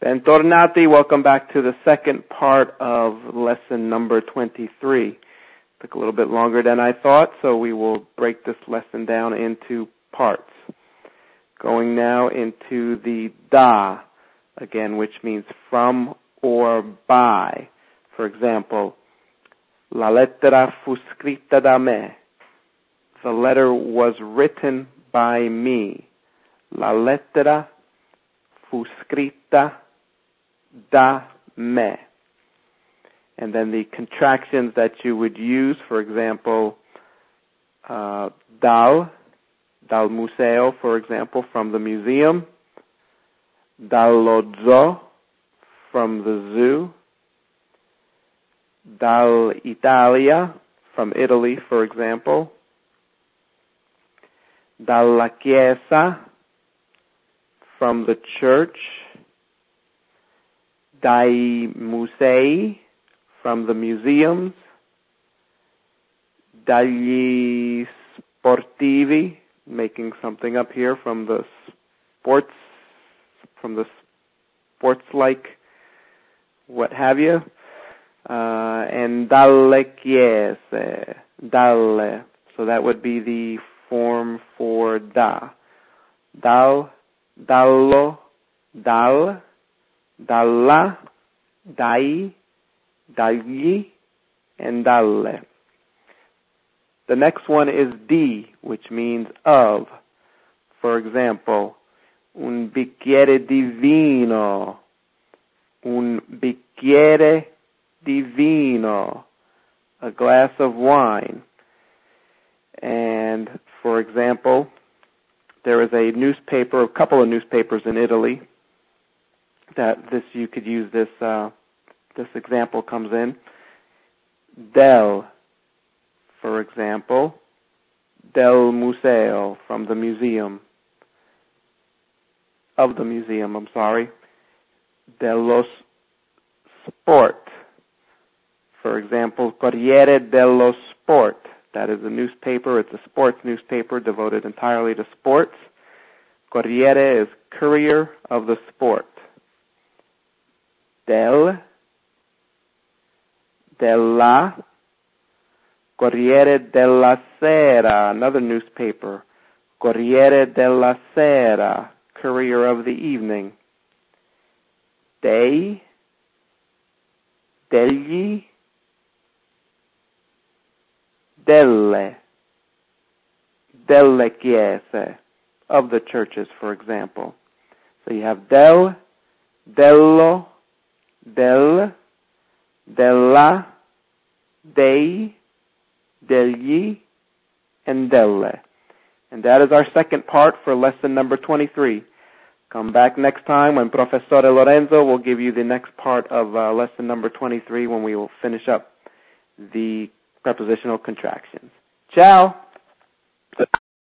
Bentornati, welcome back to the second part of lesson number 23. Took a little bit longer than I thought, so we will break this lesson down into parts. Going now into the da, again, which means from or by. For example, la lettera fu scritta da me. The letter was written by me. La lettera fu scritta da me. And then the contractions that you would use, for example, uh, dal, dal museo, for example, from the museum, dallo zoo, from the zoo, dal Italia, from Italy, for example, dalla chiesa, from the church, dai musei, from the museums, dagli sportivi, making something up here from the sports, from the sports-like, what have you, uh, and dalle chiese, dalle. So that would be the form for da. Dal, dallo, dal, dalla, dai, dagli, and dalle. The next one is di, which means of. For example, un bicchiere di vino, un bicchiere di vino, a glass of wine. And for example, there is a newspaper, a couple of newspapers in Italy that this you could use this uh, this example comes in. Del, for example, del museo from the museum of the museum. I'm sorry, dello sport. For example, Corriere dello Sport. That is a newspaper. It's a sports newspaper devoted entirely to sports. Corriere is courier of the sport del, della, Corriere della Sera, another newspaper, Corriere della Sera, Courier of the Evening, dei, degli, delle, delle chiese, of the churches, for example. So you have del, dello, del, della, dei, degli, and delle. And that is our second part for lesson number 23. Come back next time when Professor Lorenzo will give you the next part of uh, lesson number 23 when we will finish up the prepositional contractions. Ciao!